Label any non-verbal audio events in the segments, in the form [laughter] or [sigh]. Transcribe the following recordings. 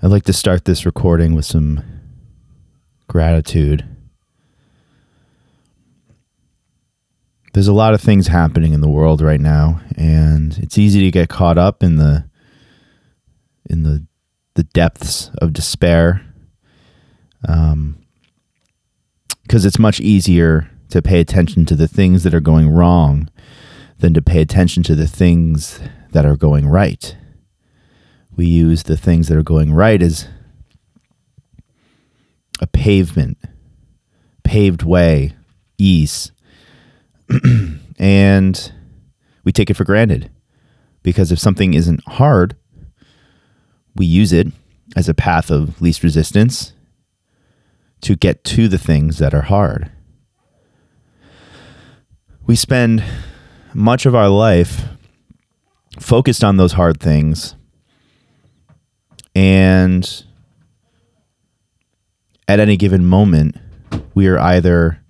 I'd like to start this recording with some gratitude. There's a lot of things happening in the world right now, and it's easy to get caught up in the in the the depths of despair. Um, because it's much easier to pay attention to the things that are going wrong than to pay attention to the things that are going right we use the things that are going right as a pavement, paved way, ease. [clears throat] and we take it for granted because if something isn't hard, we use it as a path of least resistance to get to the things that are hard. We spend much of our life focused on those hard things and at any given moment, we are either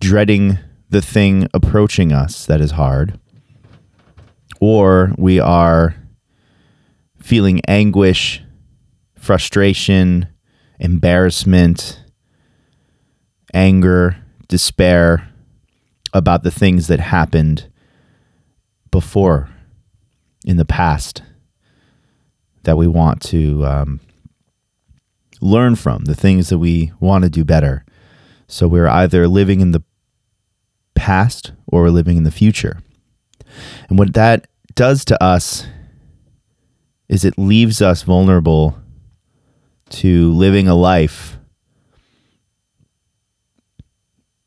dreading the thing approaching us that is hard, or we are feeling anguish, frustration, embarrassment, anger, despair about the things that happened before in the past that we want to um, learn from, the things that we want to do better. So we're either living in the past or we're living in the future. And what that does to us is it leaves us vulnerable to living a life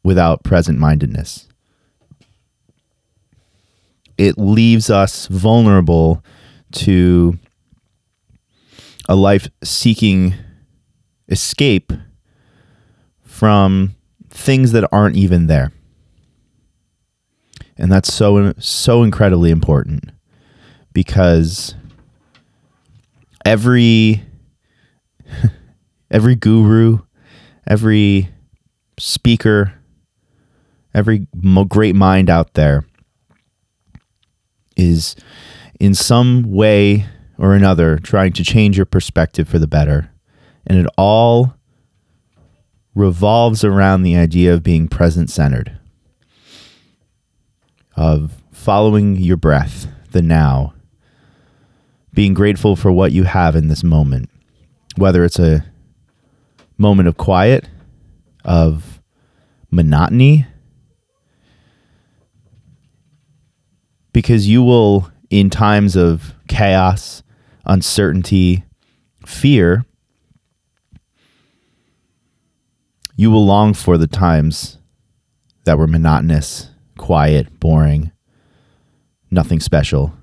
without present mindedness. It leaves us vulnerable to a life seeking escape from things that aren't even there. And that's so so incredibly important because every [laughs] every guru, every speaker, every great mind out there is in some way or another trying to change your perspective for the better. And it all revolves around the idea of being present centered, of following your breath, the now, being grateful for what you have in this moment, whether it's a moment of quiet, of monotony, because you will, in times of chaos, uncertainty, fear, you will long for the times that were monotonous, quiet, boring, nothing special.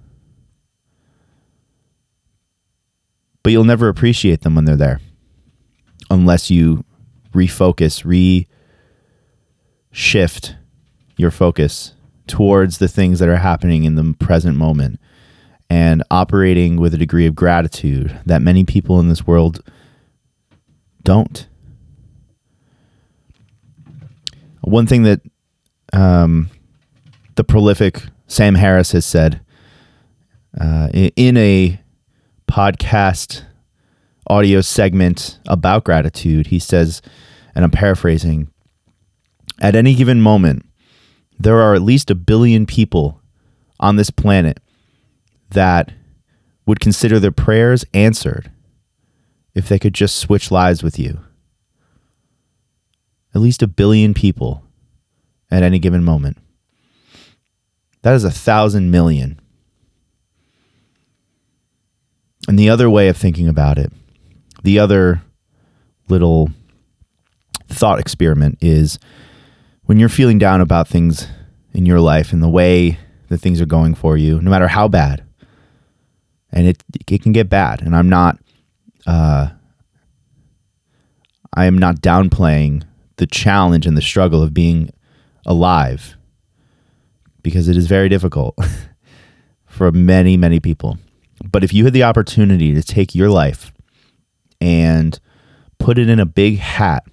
But you'll never appreciate them when they're there unless you refocus, re shift your focus towards the things that are happening in the present moment and operating with a degree of gratitude that many people in this world don't. One thing that um, the prolific Sam Harris has said uh, in a podcast audio segment about gratitude, he says, and I'm paraphrasing, at any given moment, there are at least a billion people on this planet that would consider their prayers answered if they could just switch lives with you. At least a billion people at any given moment. That is a thousand million. And the other way of thinking about it, the other little thought experiment is when you're feeling down about things in your life and the way that things are going for you, no matter how bad, and it it can get bad. And I'm not uh, I am not downplaying the challenge and the struggle of being alive because it is very difficult [laughs] for many many people. But if you had the opportunity to take your life and put it in a big hat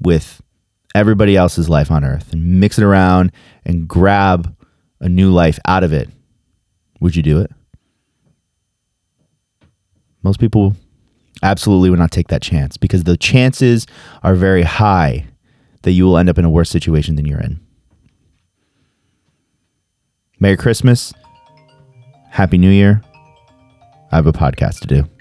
with everybody else's life on earth and mix it around and grab a new life out of it, would you do it? Most people absolutely would not take that chance because the chances are very high that you will end up in a worse situation than you're in. Merry Christmas. Happy New Year. I have a podcast to do.